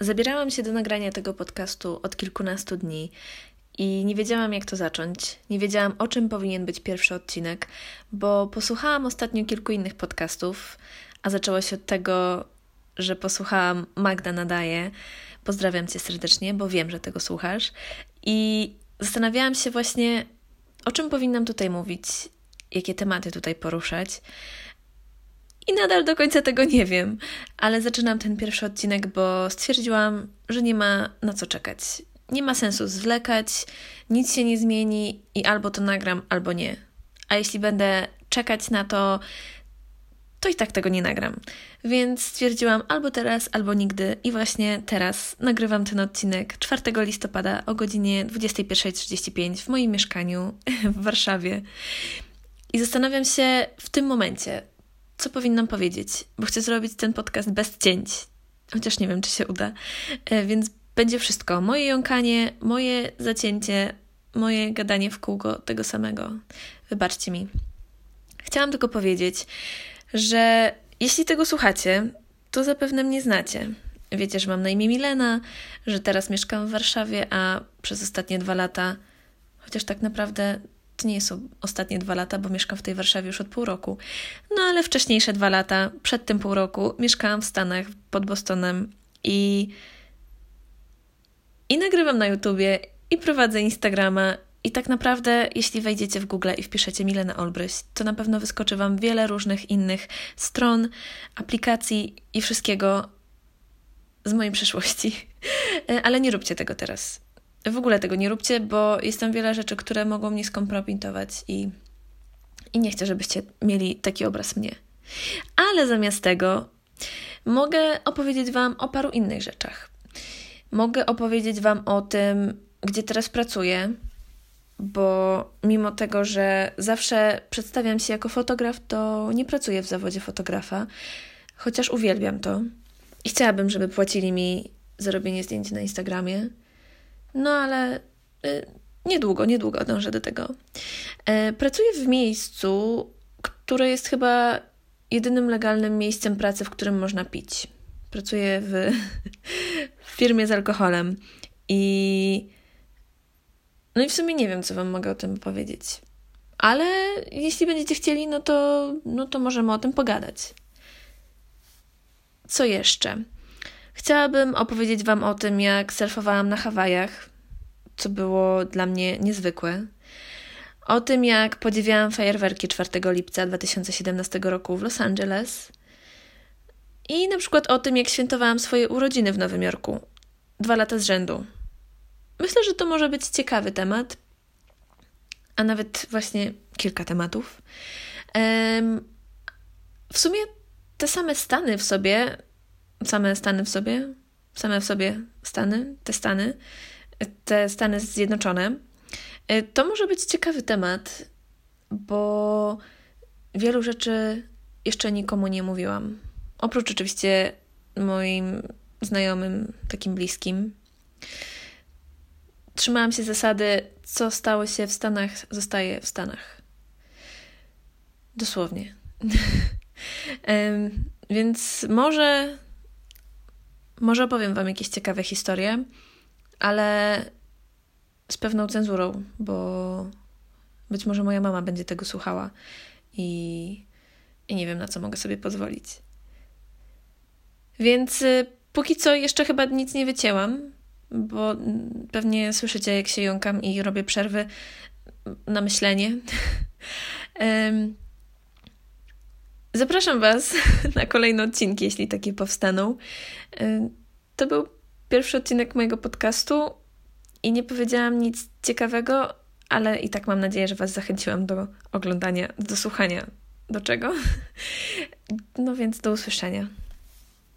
Zabierałam się do nagrania tego podcastu od kilkunastu dni i nie wiedziałam, jak to zacząć. Nie wiedziałam, o czym powinien być pierwszy odcinek, bo posłuchałam ostatnio kilku innych podcastów, a zaczęło się od tego, że posłuchałam Magda Nadaje. Pozdrawiam Cię serdecznie, bo wiem, że tego słuchasz. I zastanawiałam się właśnie, o czym powinnam tutaj mówić, jakie tematy tutaj poruszać. I nadal do końca tego nie wiem, ale zaczynam ten pierwszy odcinek, bo stwierdziłam, że nie ma na co czekać. Nie ma sensu zwlekać, nic się nie zmieni i albo to nagram, albo nie. A jeśli będę czekać na to, to i tak tego nie nagram. Więc stwierdziłam albo teraz, albo nigdy. I właśnie teraz nagrywam ten odcinek 4 listopada o godzinie 21.35 w moim mieszkaniu w Warszawie. I zastanawiam się w tym momencie, co powinnam powiedzieć, bo chcę zrobić ten podcast bez cięć. Chociaż nie wiem, czy się uda. E, więc będzie wszystko. Moje jąkanie, moje zacięcie, moje gadanie w kółko tego samego. Wybaczcie mi. Chciałam tylko powiedzieć, że jeśli tego słuchacie, to zapewne mnie znacie. Wiecie, że mam na imię Milena, że teraz mieszkam w Warszawie, a przez ostatnie dwa lata, chociaż tak naprawdę to nie są ostatnie dwa lata, bo mieszkam w tej Warszawie już od pół roku. No ale wcześniejsze dwa lata, przed tym pół roku, mieszkałam w Stanach, pod Bostonem i, i nagrywam na YouTubie i prowadzę Instagrama. I tak naprawdę, jeśli wejdziecie w Google i wpiszecie Milena Olbryś, to na pewno wyskoczy Wam wiele różnych innych stron, aplikacji i wszystkiego z mojej przeszłości. Ale nie róbcie tego teraz w ogóle tego nie róbcie, bo jest tam wiele rzeczy, które mogą mnie skompromitować i, i nie chcę, żebyście mieli taki obraz mnie. Ale zamiast tego mogę opowiedzieć Wam o paru innych rzeczach. Mogę opowiedzieć Wam o tym, gdzie teraz pracuję, bo mimo tego, że zawsze przedstawiam się jako fotograf, to nie pracuję w zawodzie fotografa, chociaż uwielbiam to i chciałabym, żeby płacili mi za robienie zdjęć na Instagramie. No ale y, niedługo, niedługo dążę do tego. E, pracuję w miejscu, które jest chyba jedynym legalnym miejscem pracy, w którym można pić. Pracuję w, w firmie z alkoholem i no i w sumie nie wiem, co Wam mogę o tym powiedzieć. Ale jeśli będziecie chcieli, no to, no to możemy o tym pogadać. Co jeszcze? Chciałabym opowiedzieć Wam o tym, jak surfowałam na Hawajach, co było dla mnie niezwykłe. O tym, jak podziwiałam fajerwerki 4 lipca 2017 roku w Los Angeles. I na przykład o tym, jak świętowałam swoje urodziny w Nowym Jorku. Dwa lata z rzędu. Myślę, że to może być ciekawy temat, a nawet właśnie kilka tematów. W sumie te same stany w sobie same Stany w sobie, same w sobie Stany, te Stany, te Stany Zjednoczone, y, to może być ciekawy temat, bo wielu rzeczy jeszcze nikomu nie mówiłam. Oprócz oczywiście moim znajomym, takim bliskim. Trzymałam się zasady, co stało się w Stanach, zostaje w Stanach. Dosłownie. Więc może może opowiem Wam jakieś ciekawe historie, ale z pewną cenzurą, bo być może moja mama będzie tego słuchała i, i nie wiem, na co mogę sobie pozwolić. Więc y, póki co jeszcze chyba nic nie wycięłam, bo pewnie słyszycie, jak się jąkam i robię przerwy na myślenie. Zapraszam Was na kolejne odcinki, jeśli takie powstaną. Y, to był pierwszy odcinek mojego podcastu i nie powiedziałam nic ciekawego, ale i tak mam nadzieję, że Was zachęciłam do oglądania, do słuchania. Do czego? No więc do usłyszenia.